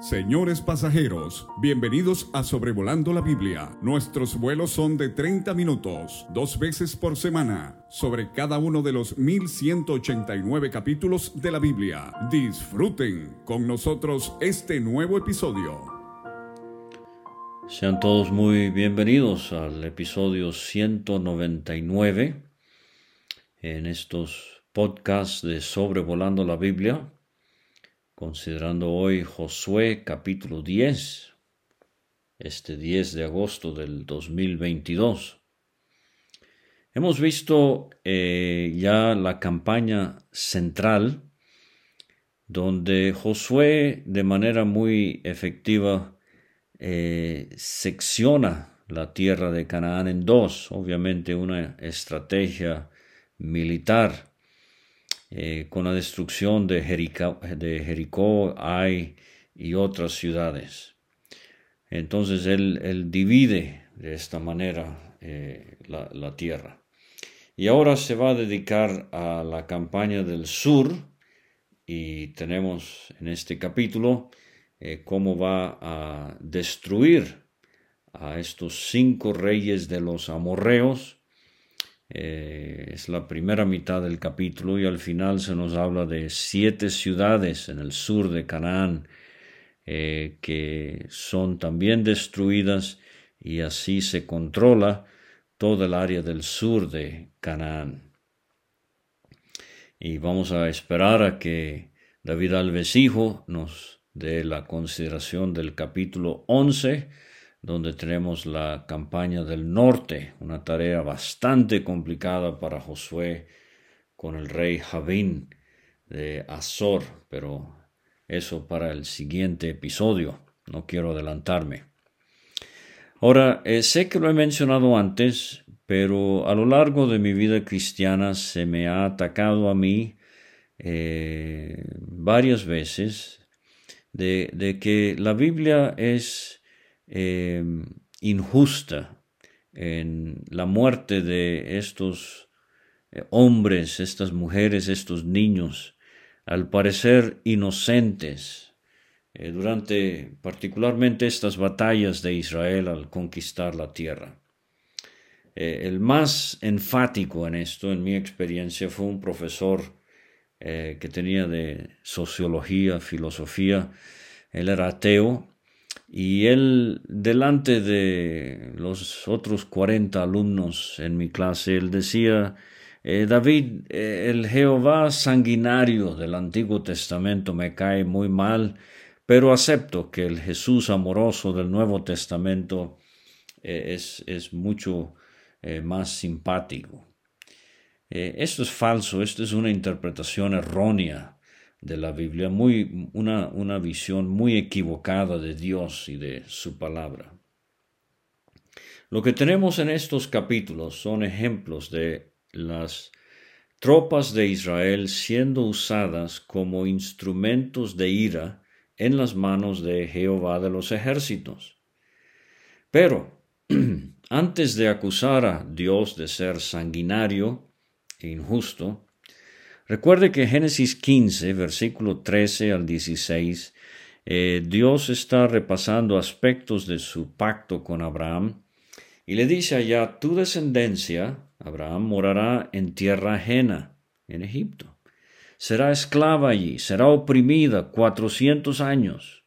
Señores pasajeros, bienvenidos a Sobrevolando la Biblia. Nuestros vuelos son de 30 minutos, dos veces por semana, sobre cada uno de los 1189 capítulos de la Biblia. Disfruten con nosotros este nuevo episodio. Sean todos muy bienvenidos al episodio 199 en estos podcasts de Sobrevolando la Biblia considerando hoy Josué capítulo 10, este 10 de agosto del 2022. Hemos visto eh, ya la campaña central donde Josué de manera muy efectiva eh, secciona la tierra de Canaán en dos, obviamente una estrategia militar eh, con la destrucción de Jericó, y otras ciudades. Entonces él, divide de esta manera eh, la, tierra. Y ahora se va a dedicar a la campaña del sur y tenemos en este capítulo eh, cómo va a destruir a estos cinco reyes de los amorreos eh, es la primera mitad del capítulo y al final se nos habla de siete ciudades en el sur de Canaán eh, que son también destruidas y así se controla todo el área del sur de Canaán. Y vamos a esperar a que David Alves Hijo nos dé la consideración del capítulo 11 donde tenemos la campaña del norte, una tarea bastante complicada para Josué con el rey Javín de Azor, pero eso para el siguiente episodio, no quiero adelantarme. Ahora, eh, sé que lo he mencionado antes, pero a lo largo de mi vida cristiana se me ha atacado a mí eh, varias veces de, de que la Biblia es Em, injusta en la muerte de estos eh, hombres, estas mujeres, estos niños, al parecer inocentes, eh, durante particularmente estas batallas de Israel al conquistar la tierra. Eh, el más enfático en esto, en mi experiencia, fue un profesor que tenía de sociología, filosofía, él era ateo, y él, delante de los otros 40 alumnos en mi clase, él decía, eh, David, eh, el Jehová sanguinario del Antiguo Testamento me cae muy mal, pero acepto que el Jesús amoroso del Nuevo Testamento eh, es, es, mucho más simpático. esto es falso, esto es una interpretación errónea de la Biblia, muy, una, una visión muy equivocada de Dios y de su palabra. Lo que tenemos en estos capítulos son ejemplos de las tropas de Israel siendo usadas como instrumentos de ira en las manos de Jehová de los ejércitos. Pero, antes de acusar a Dios de ser sanguinario e injusto, Recuerde que Génesis 15, versículo 13 al 16, eh, Dios está repasando aspectos de su pacto con Abraham y le dice allá, tu descendencia, Abraham, morará en tierra ajena, en Egipto. Será esclava allí, será oprimida cuatrocientos años.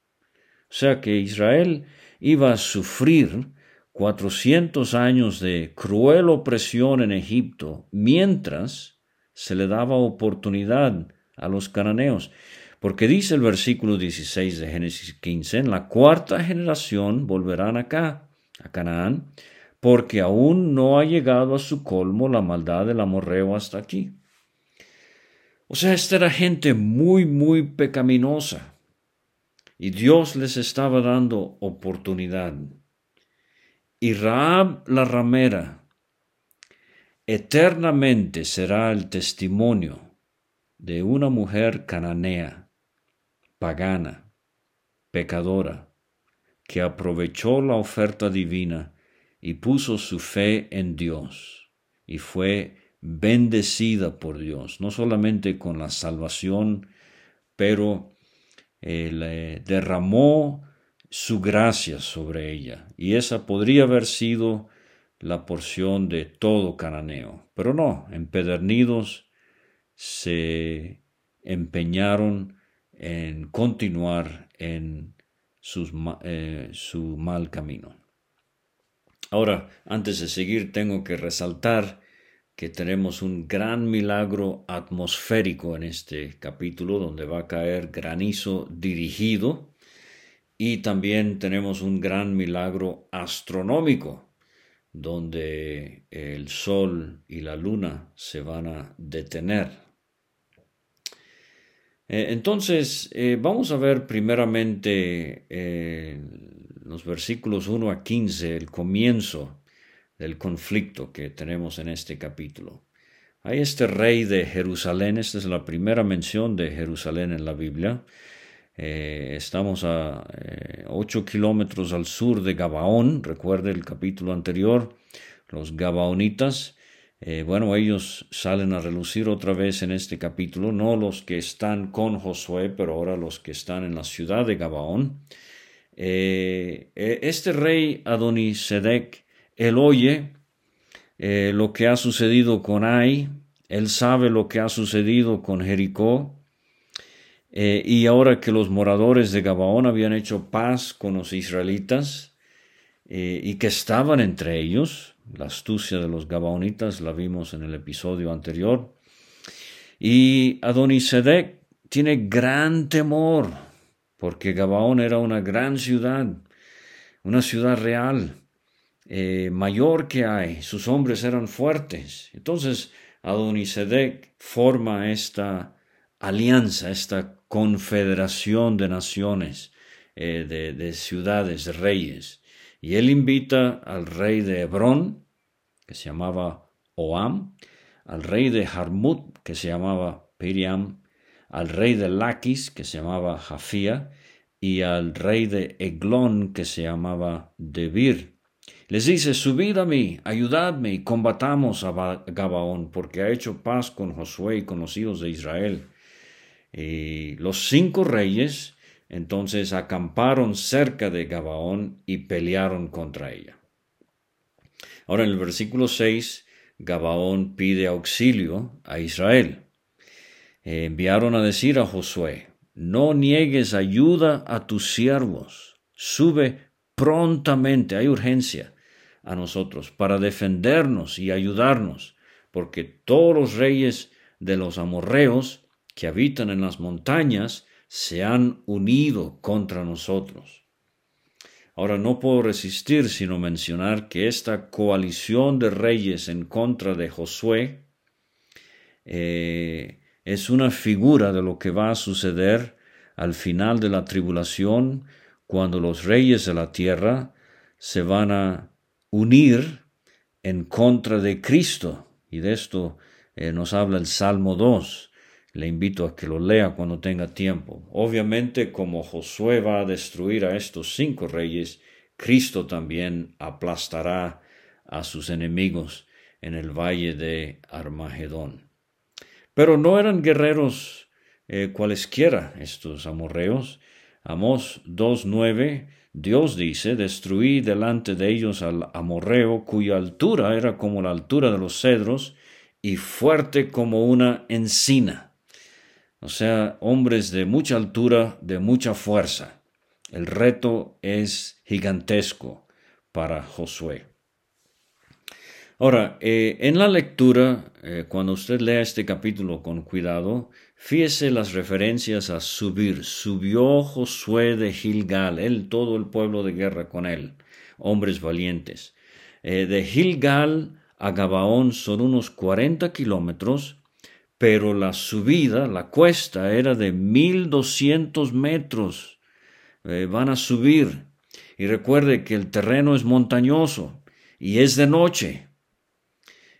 O sea que Israel iba a sufrir cuatrocientos años de cruel opresión en Egipto, mientras se le daba oportunidad a los cananeos. Porque dice el versículo 16 de Génesis 15, en la cuarta generación volverán acá, a Canaán, porque aún no ha llegado a su colmo la maldad del amorreo hasta aquí. O sea, esta era gente muy, muy pecaminosa. Y Dios les estaba dando oportunidad. Y Raab la ramera, eternamente será el testimonio de una mujer cananea, pagana, pecadora, que aprovechó la oferta divina y puso su fe en Dios y fue bendecida por Dios, no solamente con la salvación, pero le derramó su gracia sobre ella, y esa podría haber sido la porción de todo cananeo. Pero no, empedernidos se empeñaron en continuar en eh, su mal camino. Ahora, antes de seguir, tengo que resaltar que tenemos un gran milagro atmosférico en este capítulo, donde va a caer granizo dirigido, y también tenemos un gran milagro astronómico, donde el sol y la luna se van a detener. Eh, entonces, eh, vamos a ver primeramente eh, los versículos 1 a 15, el comienzo del conflicto que tenemos en este capítulo. Hay este rey de Jerusalén, esta es la primera mención de Jerusalén en la Biblia. Estamos a 8 kilómetros al sur de Gabaón, recuerde el capítulo anterior, los Gabaonitas. Eh, bueno, ellos salen a relucir otra vez en este capítulo, no los que están con Josué, pero ahora los que están en la ciudad de Gabaón. Eh, eh, este rey Adonisedec, él oye lo que ha sucedido con Ai, él sabe lo que ha sucedido con Jericó, y ahora que los moradores de Gabaón habían hecho paz con los israelitas y que estaban entre ellos, la astucia de los Gabaonitas la vimos en el episodio anterior. Y Adonisedec tiene gran temor, porque Gabaón era una gran ciudad, una ciudad real, eh, mayor que hay, sus hombres eran fuertes. Entonces Adonisedec forma esta alianza, esta confederación de naciones, eh, de, de ciudades, de reyes. Y él invita al rey de Hebrón, que se llamaba Oam, al rey de Harmut, que se llamaba Piriam, al rey de Laquis, que se llamaba Jafía, y al rey de Eglón, que se llamaba Debir. Les dice, subid a mí, ayudadme y combatamos a Gabaón, porque ha hecho paz con Josué y con los hijos de Israel. Y los cinco reyes entonces acamparon cerca de Gabaón y pelearon contra ella. Ahora en el versículo 6, Gabaón pide auxilio a Israel. Eh, enviaron a decir a Josué, no niegues ayuda a tus siervos, sube prontamente, hay urgencia a nosotros para defendernos y ayudarnos, porque todos los reyes de los amorreos que habitan en las montañas se han unido contra nosotros. Ahora no puedo resistir sino mencionar que esta coalición de reyes en contra de Josué eh, es una figura de lo que va a suceder al final de la tribulación cuando los reyes de la tierra se van a unir en contra de Cristo. Y de esto eh, nos habla el Salmo 2. Le invito a que lo lea cuando tenga tiempo. Obviamente, como Josué va a destruir a estos cinco reyes, Cristo también aplastará a sus enemigos en el valle de Armagedón. Pero no eran guerreros eh, cualesquiera estos amorreos. Amós 2.9, Dios dice, destruí delante de ellos al amorreo cuya altura era como la altura de los cedros y fuerte como una encina o sea, hombres de mucha altura, de mucha fuerza. El reto es gigantesco para Josué. Ahora, eh, en la lectura, eh, cuando usted lea este capítulo con cuidado, fíjese las referencias a subir. Subió Josué de Gilgal, él, todo el pueblo de guerra con él, hombres valientes. Eh, de Gilgal a Gabaón son unos 40 kilómetros pero la subida, la cuesta era de 1200 metros. Eh, van a subir. Y recuerde que el terreno es montañoso y es de noche.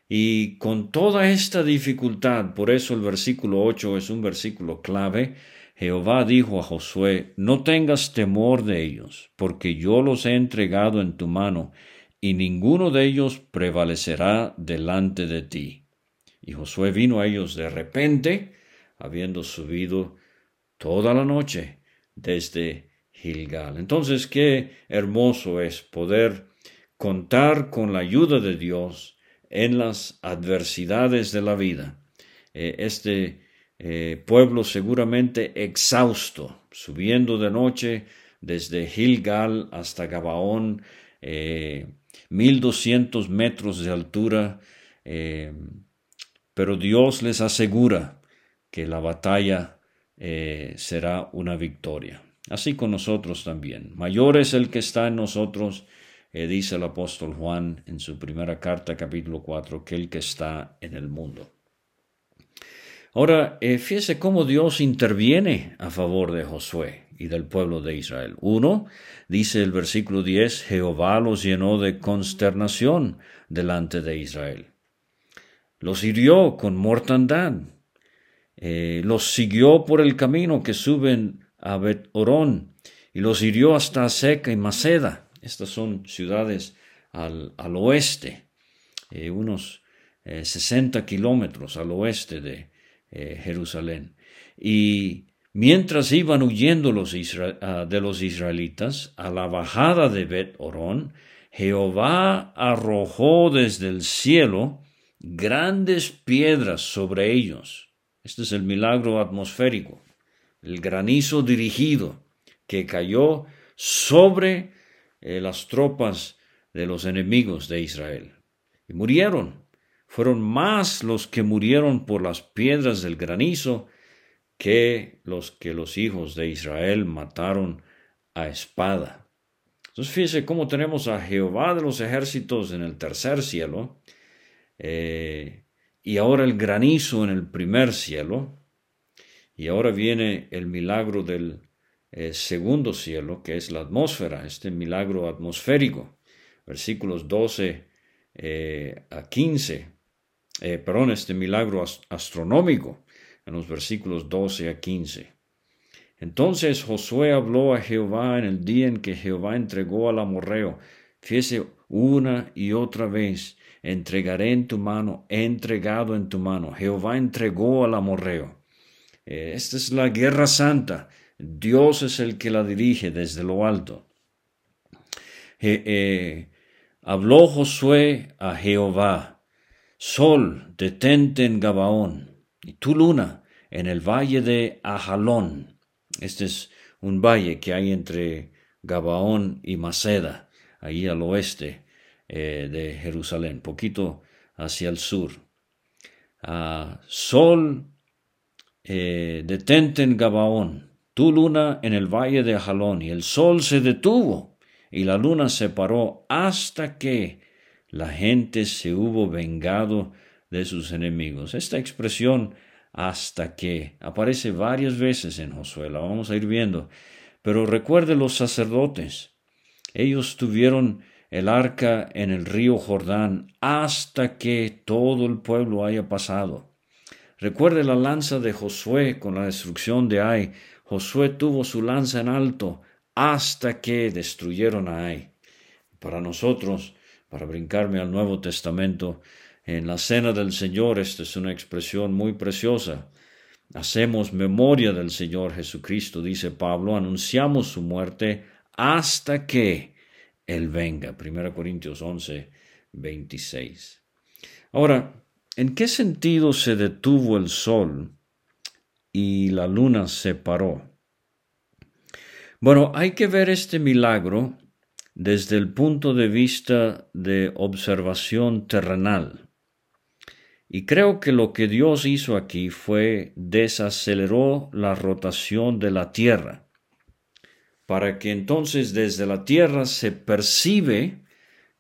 Y con toda esta dificultad, por eso el versículo 8 es un versículo clave, Jehová dijo a Josué, no tengas temor de ellos, porque yo los he entregado en tu mano, y ninguno de ellos prevalecerá delante de ti. Y Josué vino a ellos de repente, habiendo subido toda la noche desde Gilgal. Entonces, qué hermoso es poder contar con la ayuda de Dios en las adversidades de la vida. Eh, este eh, pueblo seguramente exhausto, subiendo de noche desde Gilgal hasta Gabaón, eh, mil doscientos metros de altura, pero Dios les asegura que la batalla será una victoria. Así con nosotros también. Mayor es el que está en nosotros, eh, dice el apóstol Juan en su primera carta, capítulo 4, que el que está en el mundo. Ahora, eh, fíjese cómo Dios interviene a favor de Josué y del pueblo de Israel. Uno, dice el versículo 10, Jehová los llenó de consternación delante de Israel. Los hirió con mortandad. Eh, los siguió por el camino que suben a Bet Orón y los hirió hasta Seca y Maceda. Estas son ciudades al, oeste, eh, unos 60 eh, kilómetros al oeste de eh, Jerusalén. Y mientras iban huyendo ah, de los israelitas a la bajada de Bet Orón, Jehová arrojó desde el cielo grandes piedras sobre ellos. Este es el milagro atmosférico el granizo dirigido que cayó sobre eh, las tropas de los enemigos de Israel. Y murieron. Fueron más los que murieron por las piedras del granizo que los que los hijos de Israel mataron a espada. Entonces fíjese cómo tenemos a Jehová de los ejércitos en el tercer cielo eh, y ahora el granizo en el primer cielo y ahora viene el milagro del eh, segundo cielo, que es la atmósfera, este milagro atmosférico. Versículos 12 eh, a 15. Eh, perdón, este milagro astronómico, en los versículos 12 a 15. Entonces Josué habló a Jehová en el día en que Jehová entregó al amorreo. Fíjese una y otra vez, entregaré en tu mano, entregado en tu mano. Jehová entregó al amorreo. Eh, esta es la guerra santa. Dios es el que la dirige desde lo alto. Eh, habló Josué a Jehová, Sol, detente en Gabaón, y tu luna en el valle de Ajalón. Este es un valle que hay entre Gabaón y Maceda, ahí al oeste eh, de Jerusalén, poquito hacia el sur. Ah, sol, eh, detente en Gabaón, tu luna en el valle de Ajalón, y el sol se detuvo, y la luna se paró hasta que la gente se hubo vengado de sus enemigos. Esta expresión hasta que aparece varias veces en Josué, la vamos a ir viendo. Pero recuerde los sacerdotes, ellos tuvieron el arca en el río Jordán hasta que todo el pueblo haya pasado. Recuerde la lanza de Josué con la destrucción de Ai. Josué tuvo su lanza en alto hasta que destruyeron a Ai. Para nosotros, para brincarme al Nuevo Testamento, en la cena del Señor, esta es una expresión muy preciosa. Hacemos memoria del Señor Jesucristo, dice Pablo, anunciamos su muerte hasta que Él venga. 1 Corintios 11, 26. Ahora, ¿En qué sentido se detuvo el sol y la luna se paró? Bueno, hay que ver este milagro desde el punto de vista de observación terrenal. Y creo que lo que Dios hizo aquí fue desaceleró la rotación de la Tierra, para que entonces desde la Tierra se percibe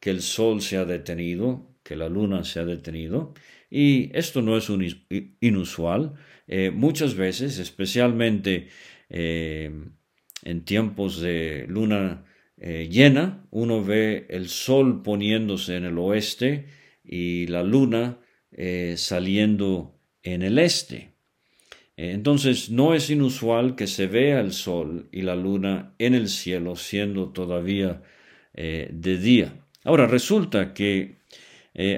que el Sol se ha detenido, que la Luna se ha detenido, y esto no es inusual. Eh, muchas veces, especialmente eh, en tiempos de luna eh, llena, uno ve el sol poniéndose en el oeste y la luna saliendo en el este. Entonces no es inusual que se vea el sol y la luna en el cielo siendo todavía de día. Ahora resulta que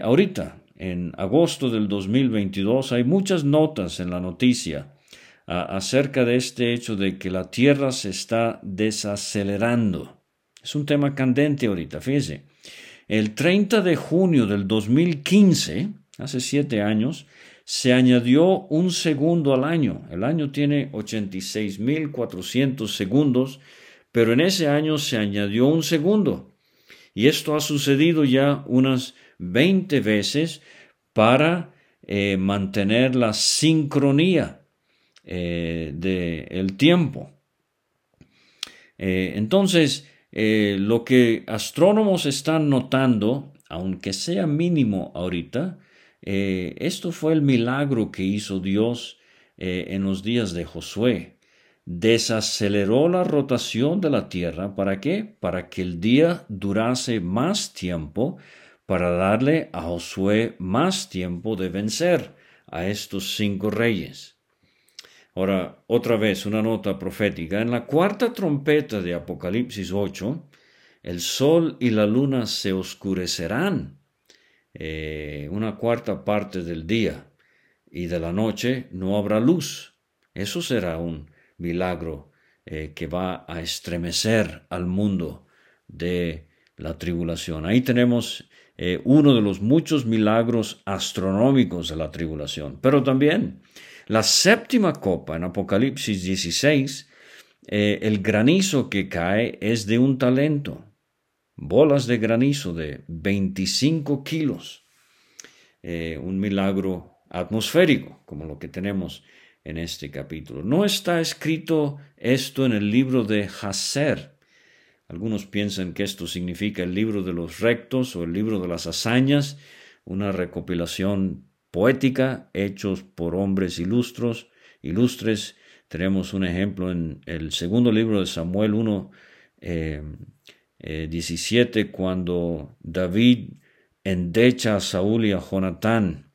ahorita en agosto del 2022 hay muchas notas en la noticia acerca de este hecho de que la Tierra se está desacelerando. Es un tema candente ahorita, fíjese. El 30 de junio del 2015, hace siete años, se añadió un segundo al año. El año tiene 86.400 segundos, pero en ese año se añadió un segundo. Y esto ha sucedido ya unas 20 veces para eh, mantener la sincronía eh, del tiempo. Eh, entonces, lo que astrónomos están notando, aunque sea mínimo ahorita, esto fue el milagro que hizo Dios en los días de Josué. Desaceleró la rotación de la Tierra. ¿Para qué? Para que el día durase más tiempo para darle a Josué más tiempo de vencer a estos cinco reyes. Ahora, otra vez una nota profética. En la cuarta trompeta de Apocalipsis 8, el sol y la luna se oscurecerán eh, una cuarta parte del día y de la noche no habrá luz. Eso será un milagro eh, que va a estremecer al mundo de la tribulación. Ahí tenemos eh, uno de los muchos milagros astronómicos de la tribulación. Pero también la séptima copa en Apocalipsis 16, eh, el granizo que cae es de un talento, bolas de granizo de 25 kilos, eh, un milagro atmosférico como lo que tenemos en este capítulo. No está escrito esto en el libro de Haser, algunos piensan que esto significa el libro de los rectos o el libro de las hazañas, una recopilación poética hechos por hombres ilustros, ilustres. Tenemos un ejemplo en el segundo libro de Samuel 1, 17, eh, eh, cuando David endecha a Saúl y a Jonatán.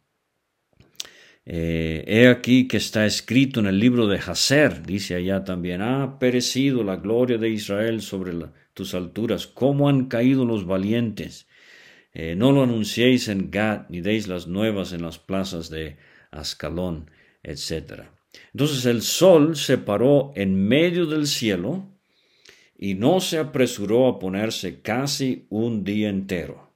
Eh, he aquí que está escrito en el libro de Hazer, dice allá también, ha perecido la gloria de Israel sobre tus alturas, cómo han caído los valientes. Eh, no lo anunciéis en Gad, ni deis las nuevas en las plazas de Ascalón, etc. Entonces el sol se paró en medio del cielo y no se apresuró a ponerse casi un día entero.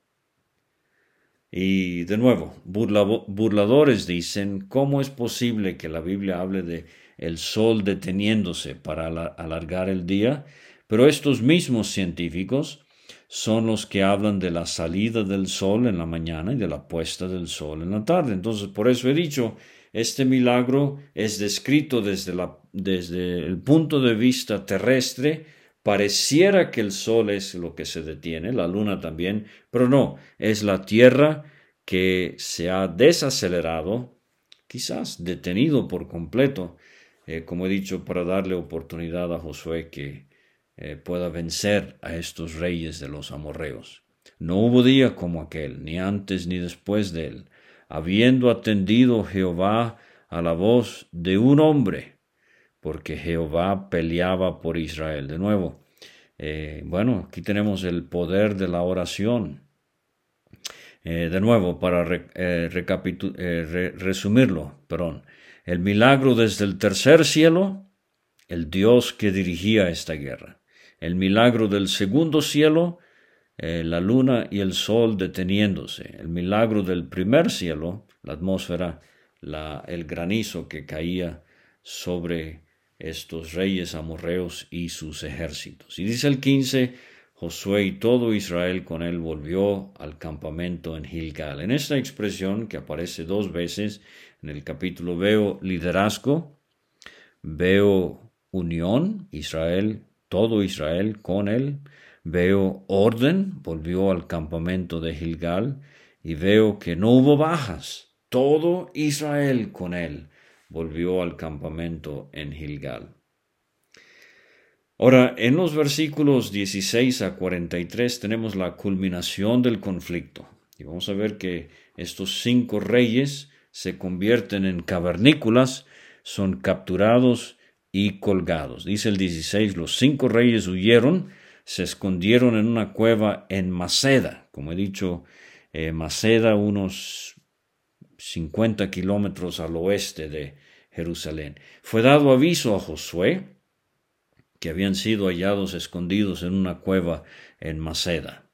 Y de nuevo, burladores dicen, ¿cómo es posible que la Biblia hable de el sol deteniéndose para alargar el día? Pero estos mismos científicos son los que hablan de la salida del sol en la mañana y de la puesta del sol en la tarde. Entonces, por eso he dicho, este milagro es descrito desde, la, desde el punto de vista terrestre. Pareciera que el sol es lo que se detiene, la luna también, pero no, es la Tierra que se ha desacelerado, quizás detenido por completo, eh, como he dicho, para darle oportunidad a Josué que eh, pueda vencer a estos reyes de los amorreos. No hubo día como aquel, ni antes ni después de él, habiendo atendido Jehová a la voz de un hombre, porque Jehová peleaba por Israel. De nuevo, eh, bueno, aquí tenemos el poder de la oración. Eh, de nuevo, para resumirlo, perdón, el milagro desde el tercer cielo, el Dios que dirigía esta guerra el milagro del segundo cielo, eh, la luna y el sol deteniéndose, el milagro del primer cielo, la atmósfera, el granizo que caía sobre estos reyes amorreos y sus ejércitos. Y dice el 15, Josué y todo Israel con él volvió al campamento en Gilgal. En esta expresión que aparece dos veces en el capítulo veo liderazgo, veo unión, Israel todo Israel con él. Veo orden, volvió al campamento de Gilgal, y veo que no hubo bajas. Todo Israel con él volvió al campamento en Gilgal. Ahora, en los versículos 16 a 43 tenemos la culminación del conflicto. Y vamos a ver que estos cinco reyes se convierten en cavernícolas, son capturados y colgados. Dice el 16, los cinco reyes huyeron, se escondieron en una cueva en Maceda, como he dicho, eh, Maceda unos 50 kilómetros al oeste de Jerusalén. Fue dado aviso a Josué que habían sido hallados escondidos en una cueva en Maceda.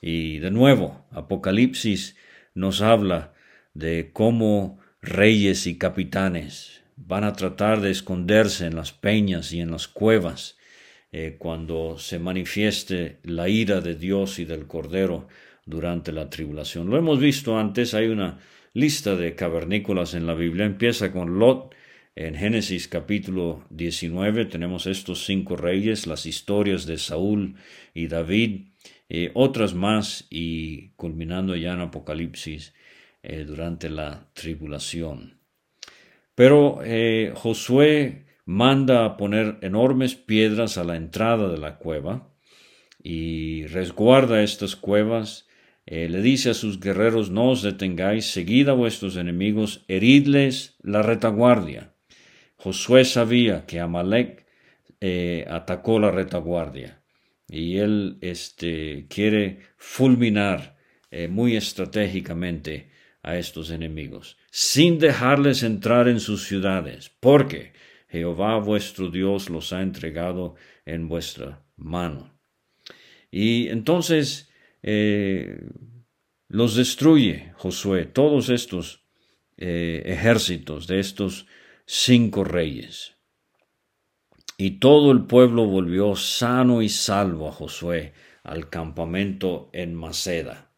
Y de nuevo, Apocalipsis nos habla de cómo reyes y capitanes van a tratar de esconderse en las peñas y en las cuevas eh, cuando se manifieste la ira de Dios y del Cordero durante la tribulación. Lo hemos visto antes, hay una lista de cavernícolas en la Biblia, empieza con Lot, en Génesis capítulo 19 tenemos estos cinco reyes, las historias de Saúl y David, eh, otras más y culminando ya en Apocalipsis eh, durante la tribulación. Pero eh, Josué manda a poner enormes piedras a la entrada de la cueva y resguarda estas cuevas. Le dice a sus guerreros, no os detengáis, seguid a vuestros enemigos, heridles la retaguardia. Josué sabía que Amalek eh, atacó la retaguardia y él este, quiere fulminar eh, muy estratégicamente a estos enemigos, sin dejarles entrar en sus ciudades, porque Jehová vuestro Dios los ha entregado en vuestra mano. Y entonces eh, los destruye Josué, todos estos ejércitos de estos cinco reyes. Y todo el pueblo volvió sano y salvo a Josué al campamento en Maceda.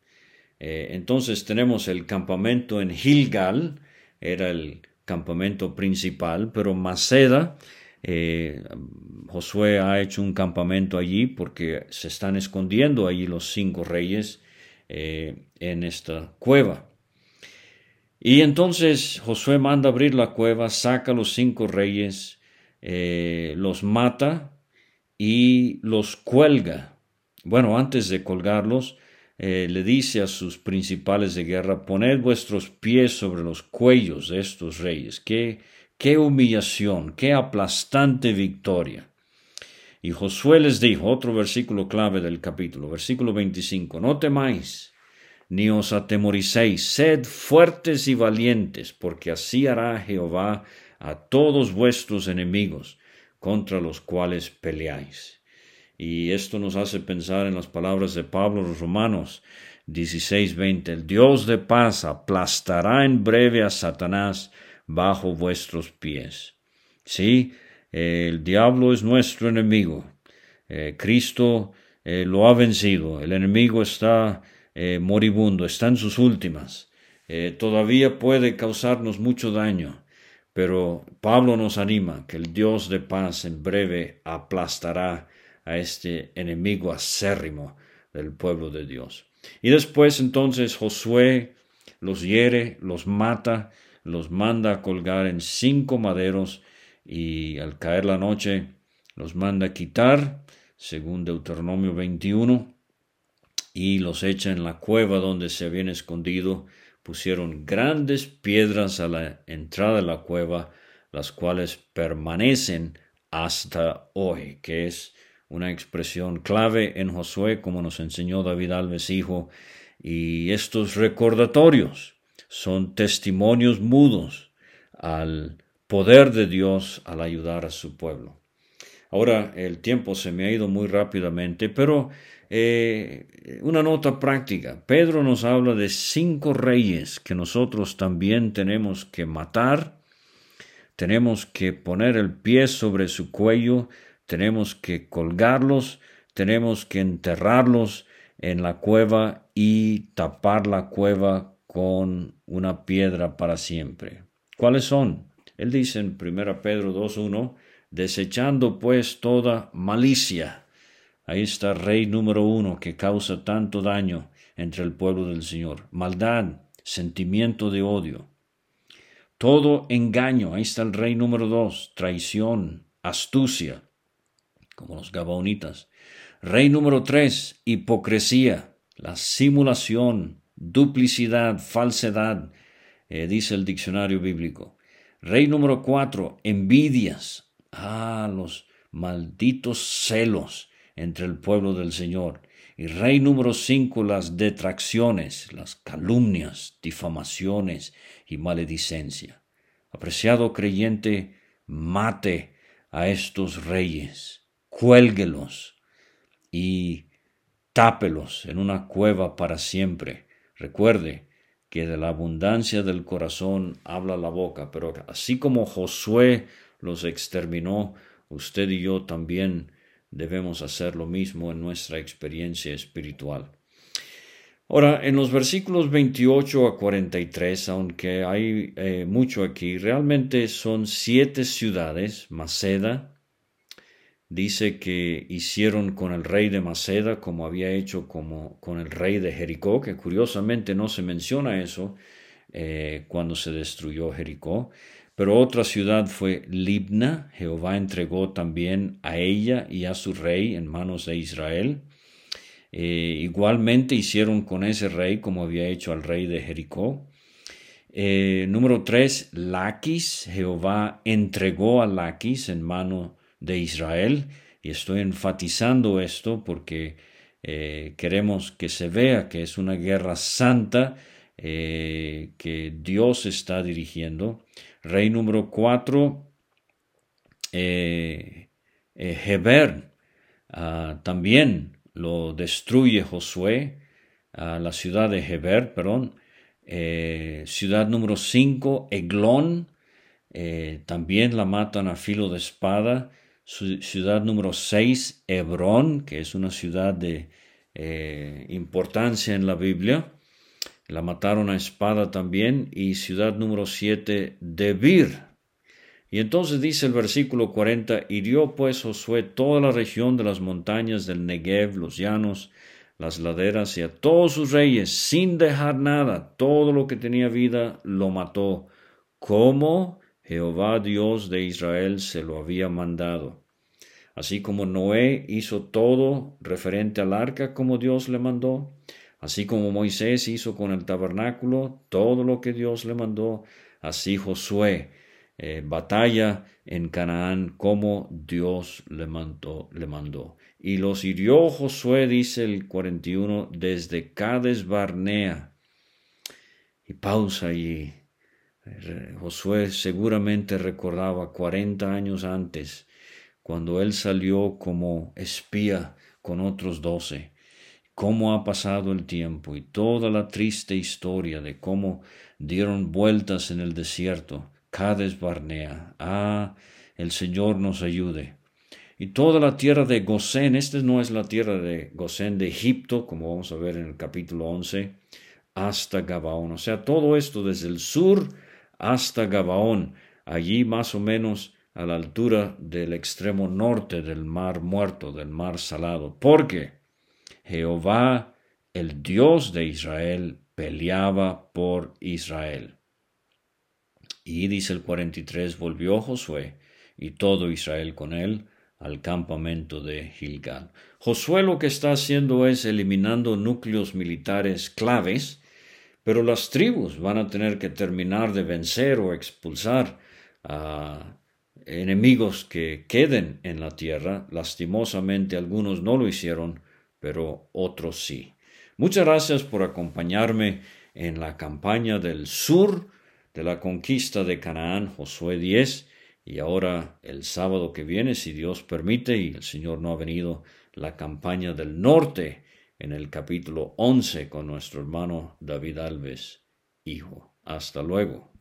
Eh, entonces tenemos el campamento en Gilgal, era el campamento principal, pero Maceda, eh, Josué ha hecho un campamento allí porque se están escondiendo allí los cinco reyes eh, en esta cueva. Y entonces Josué manda abrir la cueva, saca a los cinco reyes, eh, los mata y los cuelga. Bueno, antes de colgarlos, le dice a sus principales de guerra, poned vuestros pies sobre los cuellos de estos reyes. Qué, qué humillación, qué aplastante victoria. Y Josué les dijo, otro versículo clave del capítulo, versículo 25, no temáis ni os atemoricéis, sed fuertes y valientes, porque así hará Jehová a todos vuestros enemigos, contra los cuales peleáis. Y esto nos hace pensar en las palabras de Pablo los Romanos 16:20, el Dios de paz aplastará en breve a Satanás bajo vuestros pies. Sí, el diablo es nuestro enemigo. Eh, Cristo eh, lo ha vencido. El enemigo está eh, moribundo, está en sus últimas, todavía puede causarnos mucho daño, pero Pablo nos anima que el Dios de paz en breve aplastará a este enemigo acérrimo del pueblo de Dios. Y después entonces Josué los hiere, los mata, los manda a colgar en cinco maderos y al caer la noche los manda a quitar, según Deuteronomio 21, y los echa en la cueva donde se habían escondido, pusieron grandes piedras a la entrada de la cueva, las cuales permanecen hasta hoy, que es una expresión clave en Josué, como nos enseñó David Alves Hijo, y estos recordatorios son testimonios mudos al poder de Dios al ayudar a su pueblo. Ahora el tiempo se me ha ido muy rápidamente, pero eh, una nota práctica. Pedro nos habla de cinco reyes que nosotros también tenemos que matar, tenemos que poner el pie sobre su cuello, tenemos que colgarlos, tenemos que enterrarlos en la cueva y tapar la cueva con una piedra para siempre. ¿Cuáles son? Él dice en 1 Pedro 2.1, desechando pues toda malicia Ahí está rey número uno que causa tanto daño entre el pueblo del Señor. Maldad, sentimiento de odio. Todo engaño. Ahí está el rey número dos. Traición, astucia, como los gabaonitas. Rey número tres. Hipocresía, la simulación, duplicidad, falsedad, eh, dice el diccionario bíblico. Rey número cuatro. Envidias. Ah, los malditos celos entre el pueblo del Señor. Y rey número cinco, las detracciones, las calumnias, difamaciones y maledicencia. Apreciado creyente, mate a estos reyes, cuélguelos y tápelos en una cueva para siempre. Recuerde que de la abundancia del corazón habla la boca, pero así como Josué los exterminó, usted y yo también debemos hacer lo mismo en nuestra experiencia espiritual. Ahora, en los versículos 28 a 43, aunque hay eh, mucho aquí, realmente son siete ciudades, Maceda, dice que hicieron con el rey de Maceda como había hecho con el rey de Jericó, que curiosamente no se menciona eso eh, cuando se destruyó Jericó. Pero otra ciudad fue Libna, Jehová entregó también a ella y a su rey en manos de Israel. Eh, igualmente hicieron con ese rey como había hecho al rey de Jericó. Eh, número tres, Laquis. Jehová entregó a Laquis en mano de Israel. Y estoy enfatizando esto porque eh, queremos que se vea que es una guerra santa que Dios está dirigiendo. Rey número cuatro, Heber. Ah, también lo destruye Josué, a la ciudad de Heber, perdón. Eh, ciudad número 5, Eglón, eh, también la matan a filo de espada. Ciudad número 6, Hebrón, que es una ciudad de eh, importancia en la Biblia. La mataron a espada también. Y ciudad número 7, Debir, y entonces dice el versículo 40, hirió pues Josué toda la región de las montañas del Negev, los llanos, las laderas y a todos sus reyes, sin dejar nada, todo lo que tenía vida lo mató, como Jehová Dios de Israel se lo había mandado. Así como Noé hizo todo referente al arca como Dios le mandó, así como Moisés hizo con el tabernáculo todo lo que Dios le mandó, así Josué eh, batalla en Canaán como Dios le mandó, le mandó. Y los hirió Josué, dice el 41, desde Cades Barnea. Y pausa allí. Josué seguramente recordaba 40 años antes, cuando él salió como espía con otros doce, cómo ha pasado el tiempo y toda la triste historia de cómo dieron vueltas en el desierto Cades Barnea. Ah, el Señor nos ayude. Y toda la tierra de Gosén, esta no es la tierra de Gosén de Egipto, como vamos a ver en el capítulo 11, hasta Gabaón. O sea, todo esto desde el sur hasta Gabaón, allí más o menos a la altura del extremo norte del mar muerto, del mar salado. Porque Jehová, el Dios de Israel, peleaba por Israel. Y dice el 43, volvió Josué y todo Israel con él al campamento de Gilgal. Josué lo que está haciendo es eliminando núcleos militares claves, pero las tribus van a tener que terminar de vencer o expulsar a enemigos que queden en la tierra. Lastimosamente algunos no lo hicieron, pero otros sí. Muchas gracias por acompañarme en la campaña del sur de la conquista de Canaán, Josué 10, y ahora el sábado que viene, si Dios permite, y el Señor no ha venido, la campaña del norte en el capítulo 11 con nuestro hermano David Alves, hijo. Hasta luego.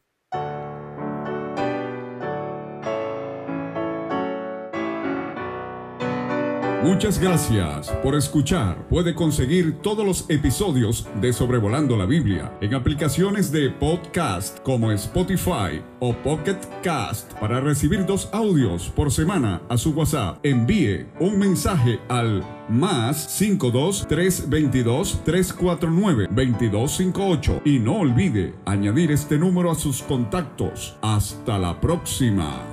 Muchas gracias por escuchar. Puede conseguir todos los episodios de Sobrevolando la Biblia en aplicaciones de podcast como Spotify o Pocket Cast para recibir dos audios por semana a su WhatsApp. Envíe un mensaje al más 52 322 349 2258 y no olvide añadir este número a sus contactos. Hasta la próxima.